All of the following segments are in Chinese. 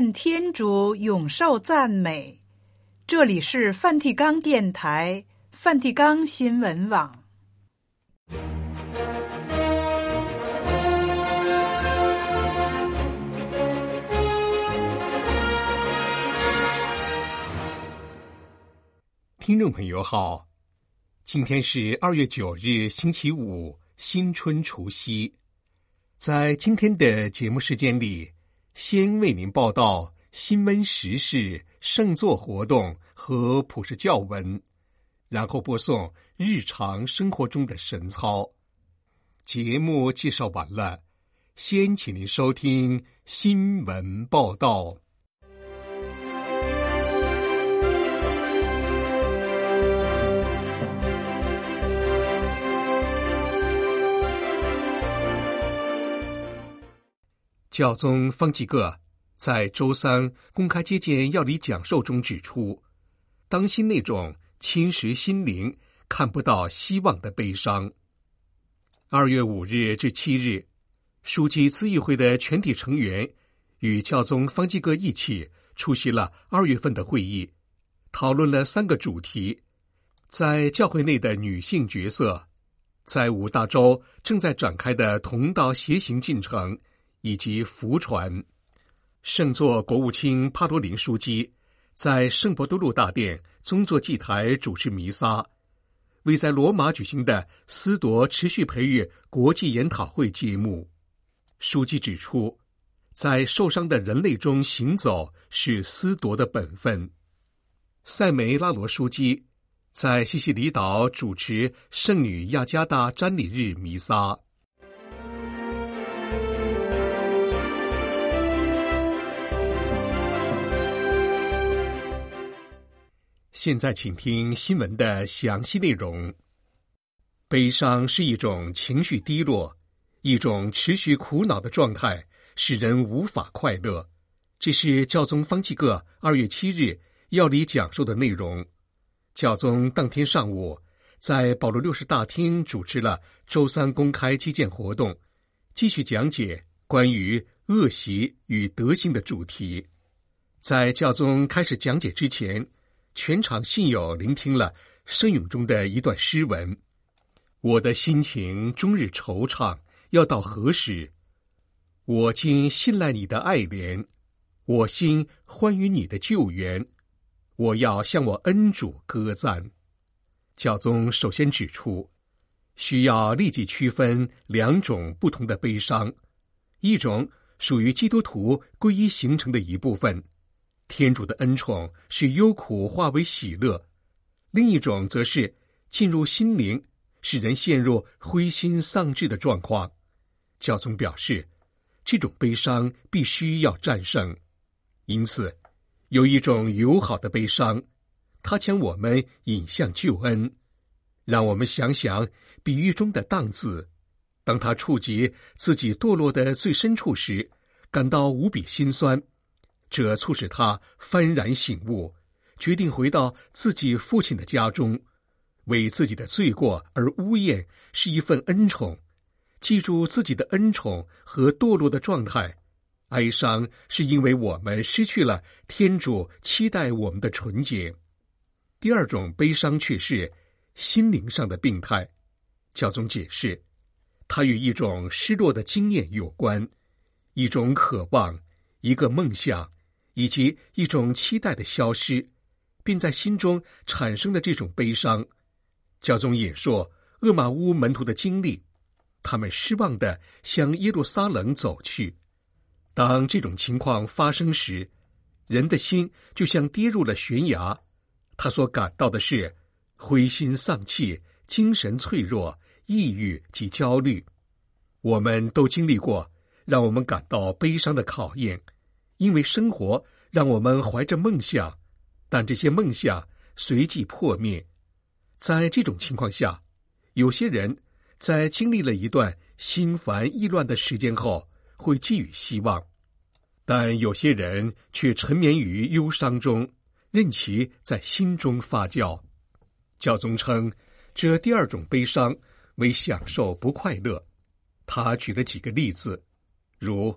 愿天主永受赞美。这里是梵蒂冈电台、梵蒂冈新闻网。听众朋友好，今天是二月九日，星期五，新春除夕。在今天的节目时间里。先为您报道新闻时事、圣座活动和普世教文，然后播送日常生活中的神操。节目介绍完了，先请您收听新闻报道。教宗方济各在周三公开接见要理讲授中指出，当心那种侵蚀心灵、看不到希望的悲伤。二月五日至七日，书记咨议会的全体成员与教宗方济各一起出席了二月份的会议，讨论了三个主题：在教会内的女性角色，在五大洲正在展开的同道协行进程。以及福传，圣座国务卿帕多林书记在圣伯多禄大殿宗座祭台主持弥撒，为在罗马举行的思铎持续培育国际研讨会揭幕。书记指出，在受伤的人类中行走是思铎的本分。塞梅拉罗书记在西西里岛主持圣女亚加达瞻礼日弥撒。现在，请听新闻的详细内容。悲伤是一种情绪低落、一种持续苦恼的状态，使人无法快乐。这是教宗方济各二月七日要理讲授的内容。教宗当天上午在保罗六世大厅主持了周三公开接见活动，继续讲解关于恶习与德行的主题。在教宗开始讲解之前。全场信友聆听了圣咏中的一段诗文：“我的心情终日惆怅，要到何时？我今信赖你的爱怜，我心欢于你的救援。我要向我恩主歌赞。”教宗首先指出，需要立即区分两种不同的悲伤：一种属于基督徒皈依形成的一部分。天主的恩宠使忧苦化为喜乐，另一种则是进入心灵，使人陷入灰心丧志的状况。教宗表示，这种悲伤必须要战胜。因此，有一种友好的悲伤，它将我们引向救恩。让我们想想比喻中的荡子，当他触及自己堕落的最深处时，感到无比心酸。这促使他幡然醒悟，决定回到自己父亲的家中，为自己的罪过而呜咽是一份恩宠。记住自己的恩宠和堕落的状态，哀伤是因为我们失去了天主期待我们的纯洁。第二种悲伤却是心灵上的病态。教宗解释，它与一种失落的经验有关，一种渴望，一个梦想。以及一种期待的消失，并在心中产生的这种悲伤。教宗演说厄马乌门徒的经历，他们失望的向耶路撒冷走去。当这种情况发生时，人的心就像跌入了悬崖。他所感到的是灰心丧气、精神脆弱、抑郁及焦虑。我们都经历过让我们感到悲伤的考验。因为生活让我们怀着梦想，但这些梦想随即破灭。在这种情况下，有些人在经历了一段心烦意乱的时间后，会寄予希望；但有些人却沉湎于忧伤中，任其在心中发酵。教宗称这第二种悲伤为享受不快乐。他举了几个例子，如。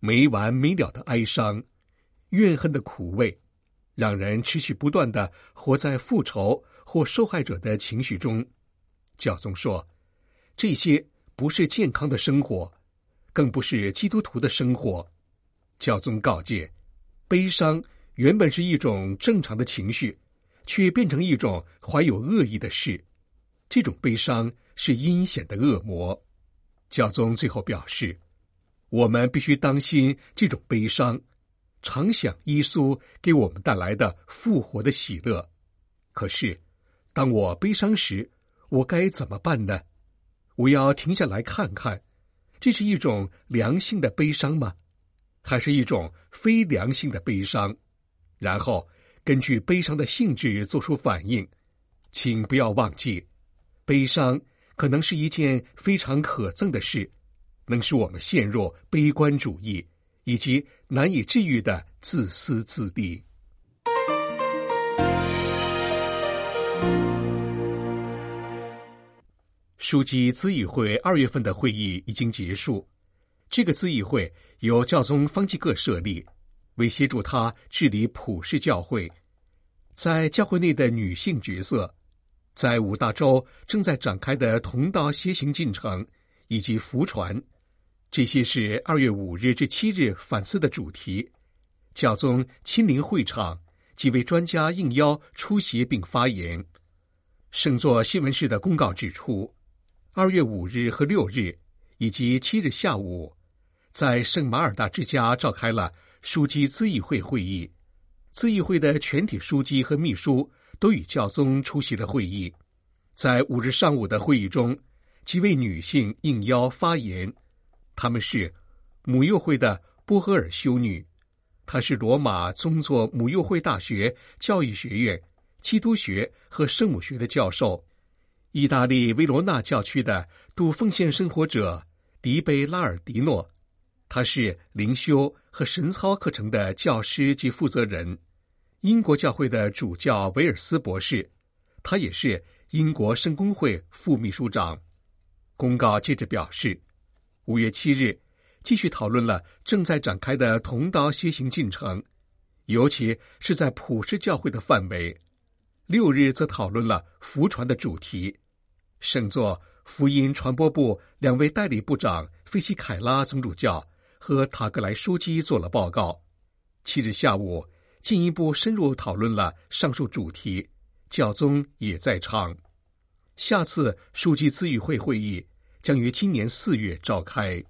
没完没了的哀伤，怨恨的苦味，让人持续不断的活在复仇或受害者的情绪中。教宗说，这些不是健康的生活，更不是基督徒的生活。教宗告诫，悲伤原本是一种正常的情绪，却变成一种怀有恶意的事。这种悲伤是阴险的恶魔。教宗最后表示，我们必须当心这种悲伤，常想耶稣给我们带来的复活的喜乐。可是，当我悲伤时，我该怎么办呢？我要停下来看看，这是一种良性的悲伤吗？还是一种非良性的悲伤，然后根据悲伤的性质做出反应。请不要忘记，悲伤可能是一件非常可憎的事，能使我们陷入悲观主义以及难以治愈的自私自利。书记咨议会二月份的会议已经结束，这个咨议会。由教宗方济各设立，为协助他治理普世教会，在教会内的女性角色，在五大洲正在展开的同道协行进程以及福船，这些是二月五日至七日反思的主题。教宗亲临会场，几位专家应邀出席并发言。圣座新闻室的公告指出，二月五日和六日以及七日下午。在圣马尔大之家召开了书记咨议会会议，咨议会的全体书记和秘书都与教宗出席了会议。在五日上午的会议中，几位女性应邀发言，她们是母幼会的波赫尔修女，她是罗马宗座母幼会大学教育学院基督学和圣母学的教授，意大利维罗纳教区的度奉献生活者迪贝拉尔迪诺。他是灵修和神操课程的教师及负责人，英国教会的主教维尔斯博士，他也是英国圣公会副秘书长。公告接着表示，五月七日继续讨论了正在展开的同道楔行进程，尤其是在普世教会的范围。六日则讨论了福传的主题。圣座福音传播部两位代理部长费西凯拉总主教。和塔格莱书记做了报告。七日下午，进一步深入讨论了上述主题。教宗也在场。下次书记咨议会会议将于今年四月召开。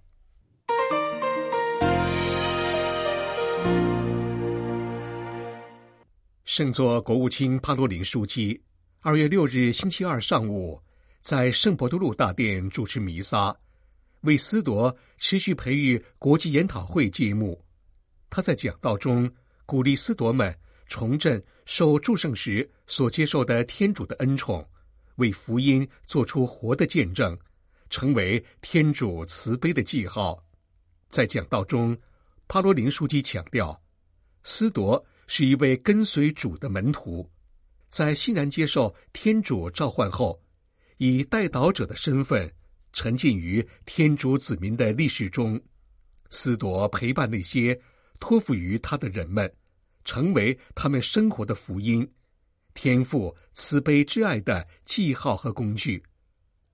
圣座国务卿帕罗林书记二月六日星期二上午在圣伯多禄大殿主持弥撒。为思铎持续培育国际研讨会揭幕，他在讲道中鼓励思铎们重振受祝圣时所接受的天主的恩宠，为福音做出活的见证，成为天主慈悲的记号。在讲道中，帕罗林书记强调，思铎是一位跟随主的门徒，在欣然接受天主召唤后，以代祷者的身份。沉浸于天主子民的历史中，斯铎陪伴那些托付于他的人们，成为他们生活的福音、天赋慈悲之爱的记号和工具。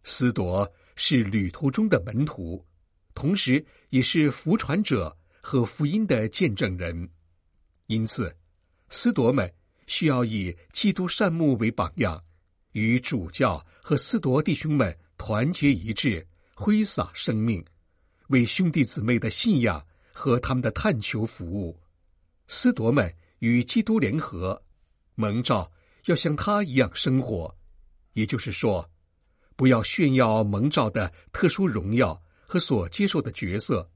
斯铎是旅途中的门徒，同时也是福传者和福音的见证人。因此，斯铎们需要以基督善牧为榜样，与主教和斯铎弟兄们。团结一致，挥洒生命，为兄弟姊妹的信仰和他们的探求服务。斯铎们与基督联合，蒙召要像他一样生活。也就是说，不要炫耀蒙召的特殊荣耀和所接受的角色，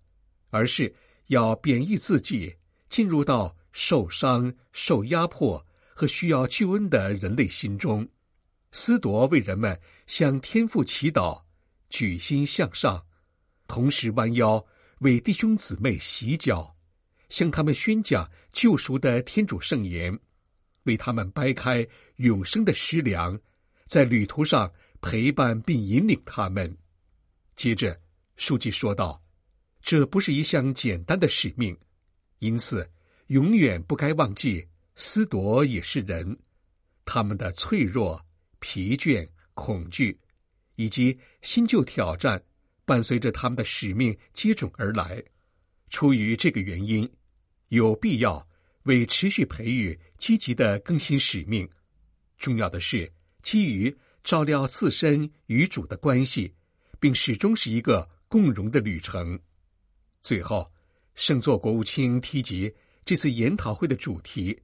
而是要贬义自己，进入到受伤、受压迫和需要救恩的人类心中。思铎为人们向天父祈祷，举心向上，同时弯腰为弟兄姊妹洗脚，向他们宣讲救赎的天主圣言，为他们掰开永生的食粮，在旅途上陪伴并引领他们。接着，书记说道：“这不是一项简单的使命，因此永远不该忘记，斯铎也是人，他们的脆弱、疲倦、恐惧，以及新旧挑战，伴随着他们的使命接踵而来。出于这个原因，有必要为持续培育积极的更新使命。重要的是，基于照料自身与主的关系，并始终是一个共荣的旅程。最后，圣座国务卿提及。这次研讨会的主题，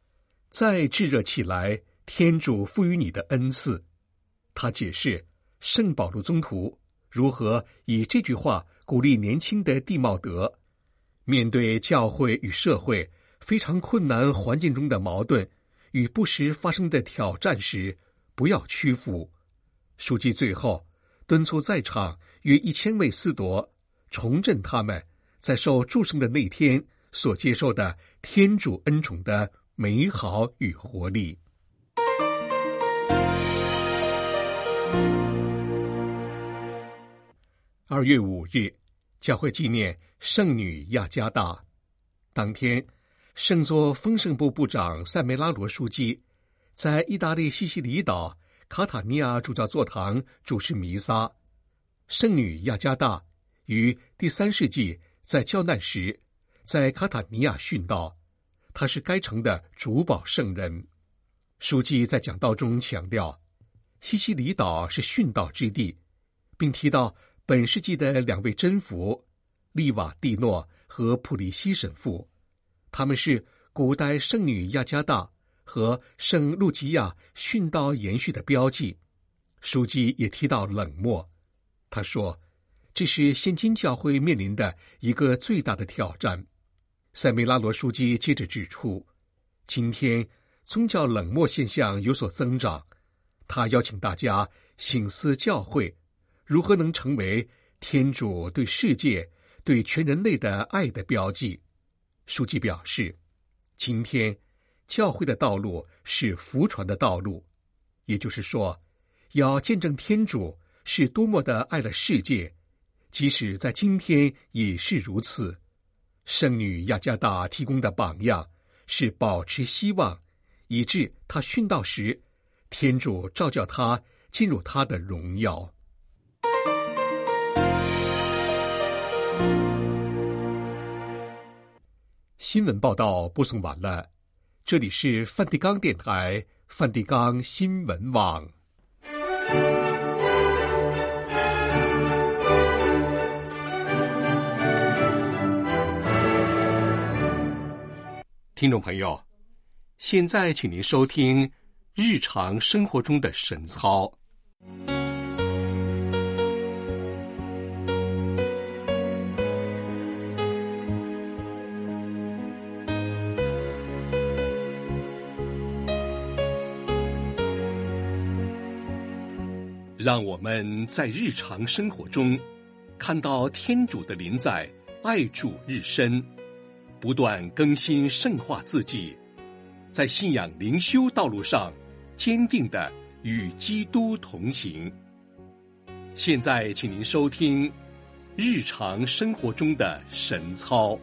再炙热起来，天主赋予你的恩赐。他解释圣保禄宗徒如何以这句话鼓励年轻的蒂茂德，面对教会与社会非常困难环境中的矛盾与不时发生的挑战时，不要屈服。书记最后敦促在场约一千位司铎重振他们在受祝圣的那天。所接受的天主恩宠的美好与活力。二月五日，教会纪念圣女亚加达。当天，圣座丰盛部部长塞梅拉罗书记在意大利西西里岛卡塔尼亚主教座堂主持弥撒。圣女亚加大于第三世纪在教难时。在卡塔尼亚殉道，他是该城的主保圣人。书记在讲道中强调，西西里岛是殉道之地，并提到本世纪的两位真福利瓦蒂诺和普利西神父，他们是古代圣女亚加大和圣路吉亚殉道延续的标记。书记也提到冷漠，他说，这是现今教会面临的一个最大的挑战。塞梅拉罗书记接着指出，今天宗教冷漠现象有所增长。他邀请大家醒思教会如何能成为天主对世界、对全人类的爱的标记。书记表示，今天教会的道路是福传的道路，也就是说，要见证天主是多么的爱了世界，即使在今天也是如此。圣女雅加达提供的榜样是保持希望，以致她殉道时，天主照叫她进入他的荣耀。新闻报道播送完了，这里是梵蒂冈电台梵蒂冈新闻网。听众朋友，现在请您收听日常生活中的神操。让我们在日常生活中看到天主的临在，爱主日深。不断更新圣化自己，在信仰灵修道路上坚定的与基督同行。现在，请您收听日常生活中的神操。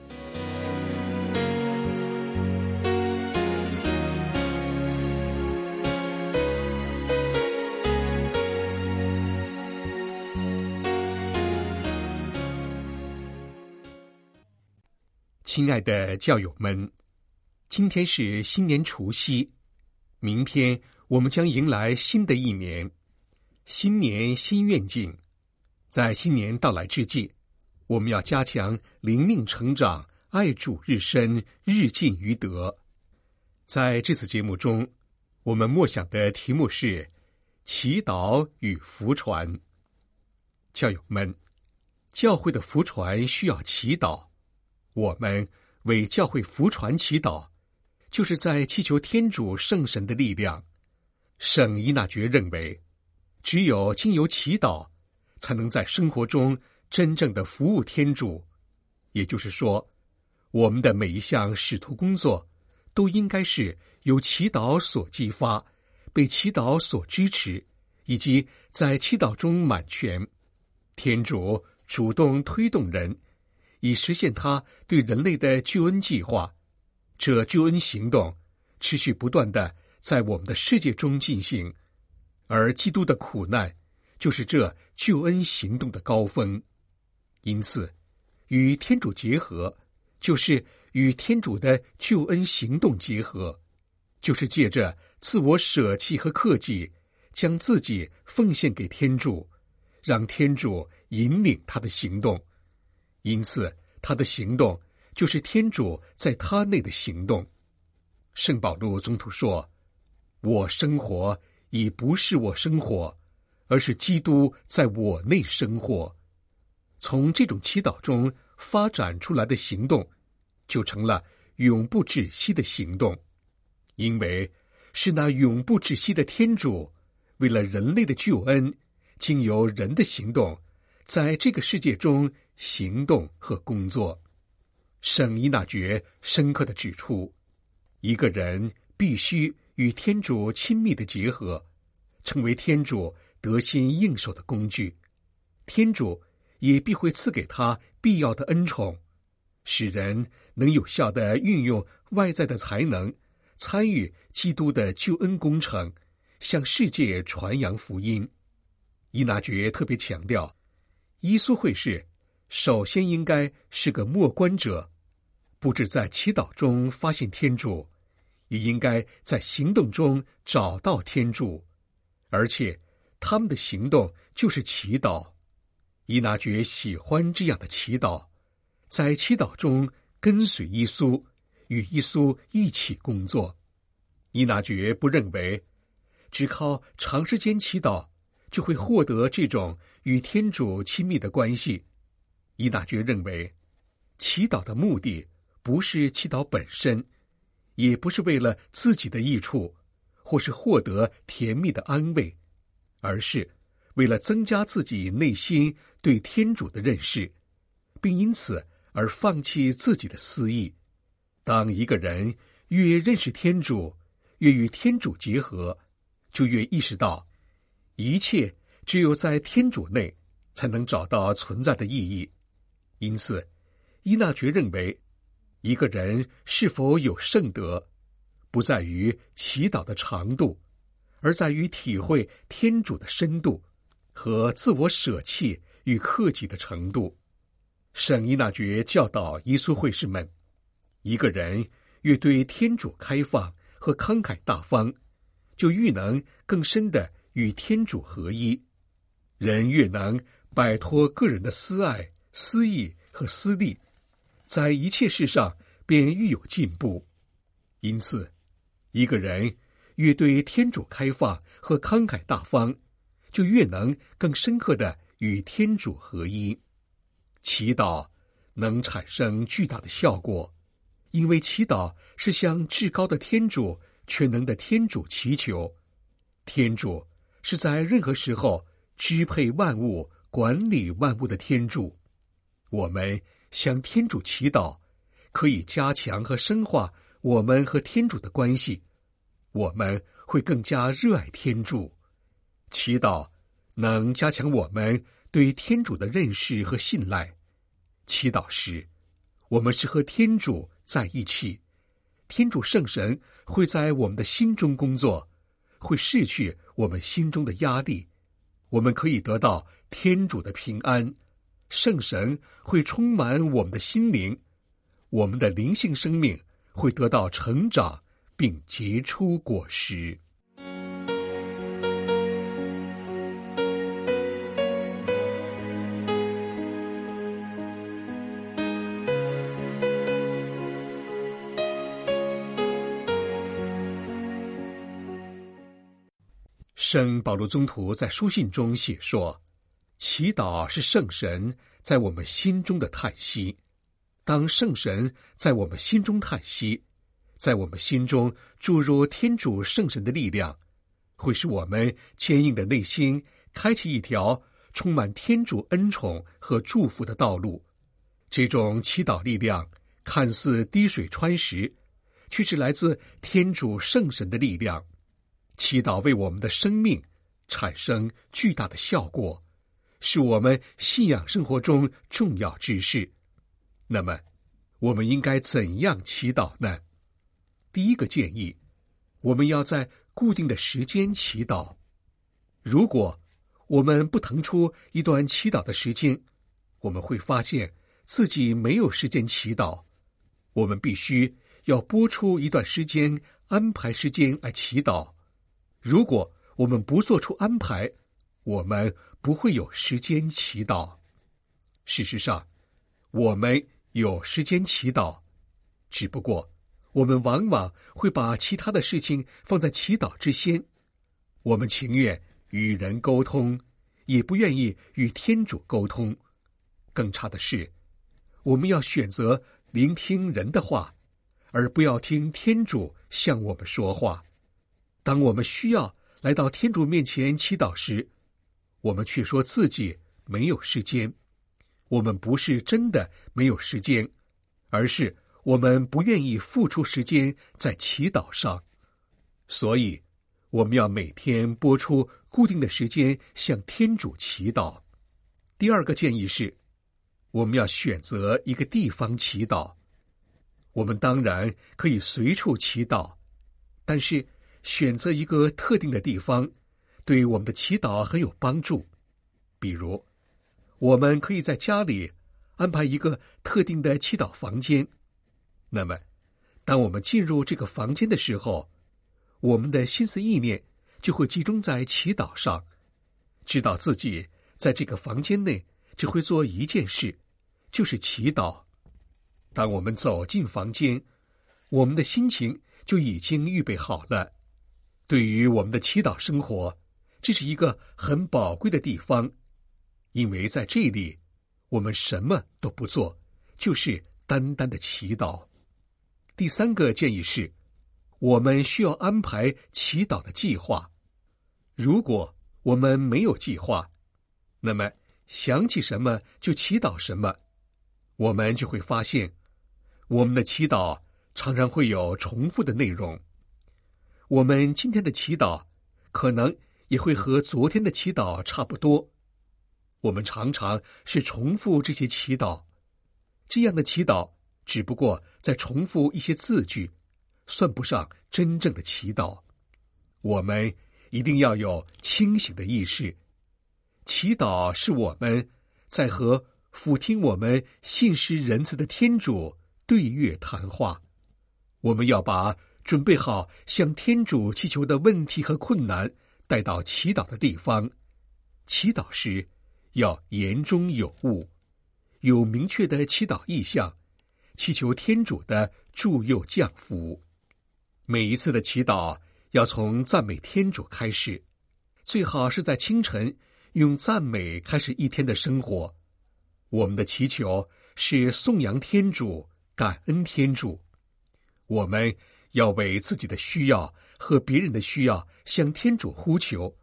亲爱的教友们，今天是新年除夕，明天我们将迎来新的一年。新年新愿景，在新年到来之际，我们要加强灵命成长，爱主日深，日进于德。在这次节目中，我们默想的题目是祈祷与福传。教友们，教会的福传需要祈祷。我们为教会福传祈祷，就是在祈求天主圣神的力量。圣伊纳爵认为，只有经由祈祷，才能在生活中真正的服务天主。也就是说，我们的每一项使徒工作，都应该是由祈祷所激发，被祈祷所支持，以及在祈祷中满全。天主主动推动人。以实现他对人类的救恩计划，这救恩行动持续不断的在我们的世界中进行，而基督的苦难就是这救恩行动的高峰。因此，与天主结合，就是与天主的救恩行动结合，就是借着自我舍弃和克己，将自己奉献给天主，让天主引领他的行动。因此，他的行动就是天主在他内的行动。圣保禄宗徒说：“我生活已不是我生活，而是基督在我内生活。”从这种祈祷中发展出来的行动，就成了永不止息的行动，因为是那永不止息的天主，为了人类的救恩，经由人的行动，在这个世界中。行动和工作，圣伊纳爵深刻的指出，一个人必须与天主亲密的结合，成为天主得心应手的工具。天主也必会赐给他必要的恩宠，使人能有效的运用外在的才能，参与基督的救恩工程，向世界传扬福音。伊纳爵特别强调，耶稣会士。首先应该是个默观者，不止在祈祷中发现天主，也应该在行动中找到天主，而且他们的行动就是祈祷。伊拿爵喜欢这样的祈祷，在祈祷中跟随耶稣，与耶稣一起工作。伊拿爵不认为，只靠长时间祈祷就会获得这种与天主亲密的关系。伊大爵认为，祈祷的目的不是祈祷本身，也不是为了自己的益处，或是获得甜蜜的安慰，而是为了增加自己内心对天主的认识，并因此而放弃自己的私意。当一个人越认识天主，越与天主结合，就越意识到，一切只有在天主内才能找到存在的意义。因此，伊纳爵认为，一个人是否有圣德，不在于祈祷的长度，而在于体会天主的深度和自我舍弃与克己的程度。圣伊纳爵教导耶稣会士们：一个人越对天主开放和慷慨大方，就愈能更深的与天主合一；人越能摆脱个人的私爱。私意和私利，在一切事上便愈有进步。因此，一个人越对天主开放和慷慨大方，就越能更深刻的与天主合一。祈祷能产生巨大的效果，因为祈祷是向至高的天主、全能的天主祈求。天主是在任何时候支配万物、管理万物的天主。我们向天主祈祷，可以加强和深化我们和天主的关系。我们会更加热爱天主。祈祷能加强我们对天主的认识和信赖。祈祷时，我们是和天主在一起。天主圣神会在我们的心中工作，会逝去我们心中的压力。我们可以得到天主的平安。圣神会充满我们的心灵，我们的灵性生命会得到成长，并结出果实。圣保罗宗徒在书信中写说。祈祷是圣神在我们心中的叹息。当圣神在我们心中叹息，在我们心中注入天主圣神的力量，会使我们坚硬的内心开启一条充满天主恩宠和祝福的道路。这种祈祷力量看似滴水穿石，却是来自天主圣神的力量。祈祷为我们的生命产生巨大的效果。是我们信仰生活中重要之事。那么，我们应该怎样祈祷呢？第一个建议，我们要在固定的时间祈祷。如果我们不腾出一段祈祷的时间，我们会发现自己没有时间祈祷。我们必须要拨出一段时间，安排时间来祈祷。如果我们不做出安排，我们不会有时间祈祷。事实上，我们有时间祈祷，只不过我们往往会把其他的事情放在祈祷之先。我们情愿与人沟通，也不愿意与天主沟通。更差的是，我们要选择聆听人的话，而不要听天主向我们说话。当我们需要来到天主面前祈祷时，我们却说自己没有时间。我们不是真的没有时间，而是我们不愿意付出时间在祈祷上。所以，我们要每天拨出固定的时间向天主祈祷。第二个建议是。我们要选择一个地方祈祷。我们当然可以随处祈祷，但是选择一个特定的地方，对我们的祈祷很有帮助。比如，我们可以在家里安排一个特定的祈祷房间。那么，当我们进入这个房间的时候，我们的心思意念就会集中在祈祷上，知道自己在这个房间内只会做一件事。就是祈祷。当我们走进房间，我们的心情就已经预备好了。对于我们的祈祷生活，这是一个很宝贵的地方，因为在这里，我们什么都不做，就是单单的祈祷。第三个建议是，我们需要安排祈祷的计划。如果我们没有计划，那么想起什么就祈祷什么。我们就会发现，我们的祈祷常常会有重复的内容。我们今天的祈祷可能也会和昨天的祈祷差不多。我们常常是重复这些祈祷，这样的祈祷只不过在重复一些字句，算不上真正的祈祷。我们一定要有清醒的意识，祈祷是我们在和。俯听我们信实仁慈的天主对月谈话，我们要把准备好向天主祈求的问题和困难带到祈祷的地方。祈祷时要言中有物，有明确的祈祷意向，祈求天主的助佑降福。每一次的祈祷要从赞美天主开始，最好是在清晨用赞美开始一天的生活。我们的祈求是颂扬天主、感恩天主。我们要为自己的需要和别人的需要向天主呼求，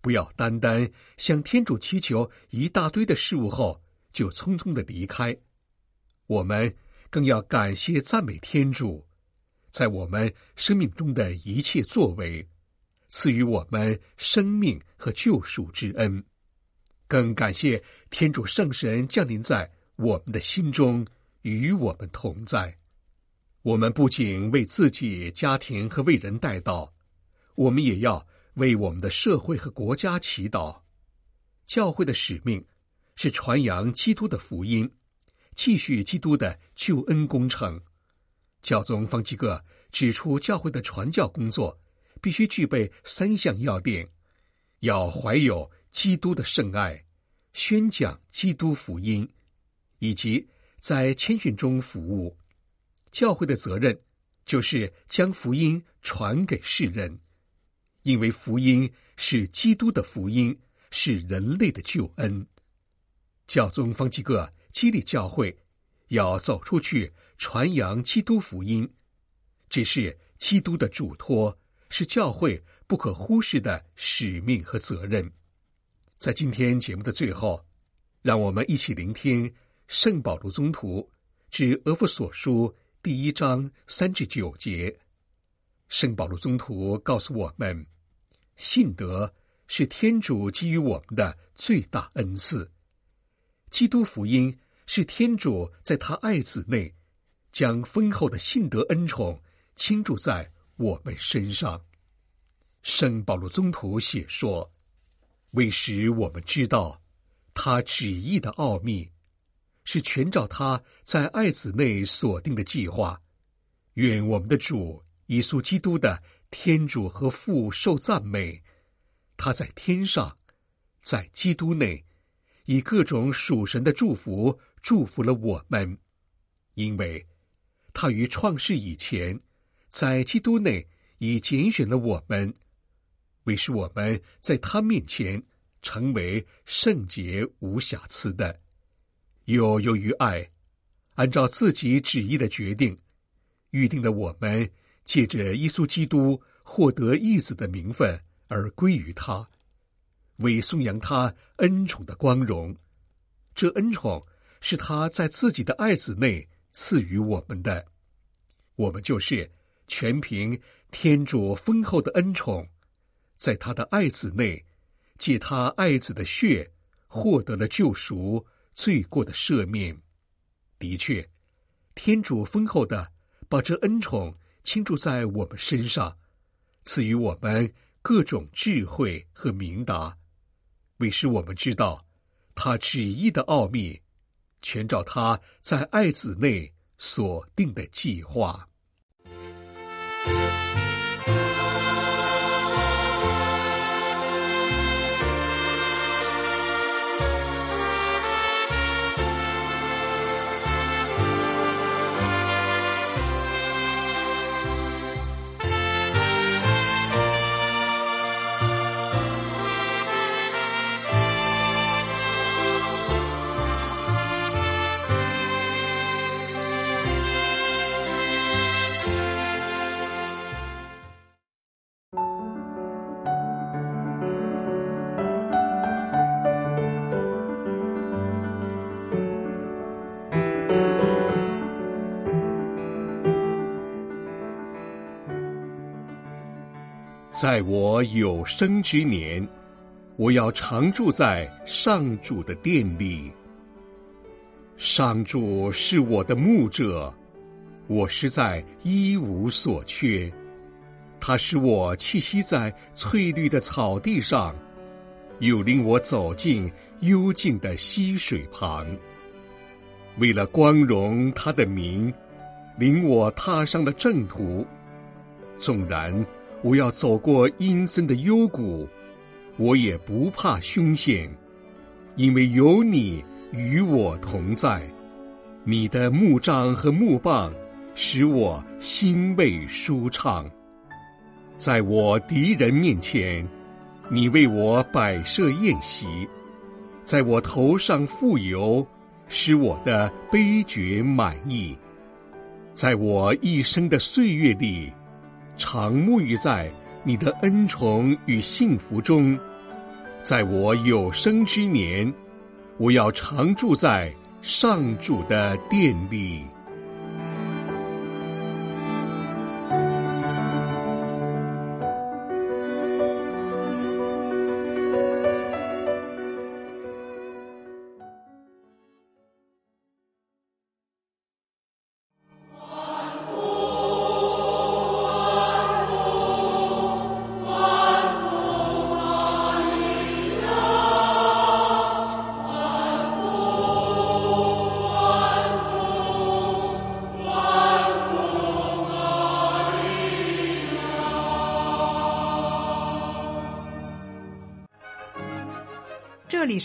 不要单单向天主祈求一大堆的事物后就匆匆的离开。我们更要感谢赞美天主，在我们生命中的一切作为，赐予我们生命和救赎之恩。更感谢天主圣神降临在我们的心中，与我们同在。我们不仅为自己、家庭和为人带祷，我们也要为我们的社会和国家祈祷。教会的使命是传扬基督的福音，继续基督的救恩工程。教宗方济各指出，教会的传教工作必须具备三项要点：要怀有。基督的圣爱，宣讲基督福音，以及在谦逊中服务。教会的责任就是将福音传给世人，因为福音是基督的福音，是人类的救恩。教宗方济各激励教会要走出去传扬基督福音，这是基督的嘱托，是教会不可忽视的使命和责任。在今天节目的最后，让我们一起聆听圣保罗宗徒致俄弗所书第一章三至九节。圣保罗宗徒告诉我们，信德是天主给予我们的最大恩赐。基督福音是天主在他爱子内将丰厚的信德恩宠倾注在我们身上。圣保罗宗徒写说：“为使我们知道他旨意的奥秘，是全照他在爱子内所定的计划。愿我们的主耶稣基督的天主和父受赞美。他在天上，在基督内，以各种属神的祝福祝福了我们，因为他于创世以前。”在基督内已拣选了我们，为使我们在他面前成为圣洁无瑕疵的。又由于爱，按照自己旨意的决定，预定的我们借着耶稣基督获得义子的名分而归于他，为颂扬他恩宠的光荣。这恩宠是他在自己的爱子内赐予我们的，我们就是。全凭天主丰厚的恩宠，在他的爱子内，借他爱子的血，获得了救赎、罪过的赦免。的确，天主丰厚的把这恩宠倾注在我们身上，赐予我们各种智慧和明达，为使我们知道他旨意的奥秘，全照他在爱子内所定的计划。在我有生之年，我要常住在上主的殿里。上主是我的牧者，我实在一无所缺。他使我栖息在翠绿的草地上，又领我走进幽静的溪水旁。为了光荣他的名，领我踏上了正途。纵然。我要走过阴森的幽谷，我也不怕凶险，因为有你与我同在。你的木杖和木棒使我心慰舒畅。在我敌人面前，你为我摆设宴席，在我头上富油，使我的悲觉满意。在我一生的岁月里。常沐浴在你的恩宠与幸福中，在我有生之年，我要常住在上主的殿里。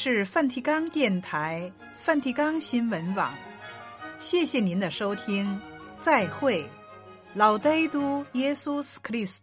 是梵蒂冈电台、梵蒂冈新闻网，谢谢您的收听，再会，老呆都耶稣斯克里斯。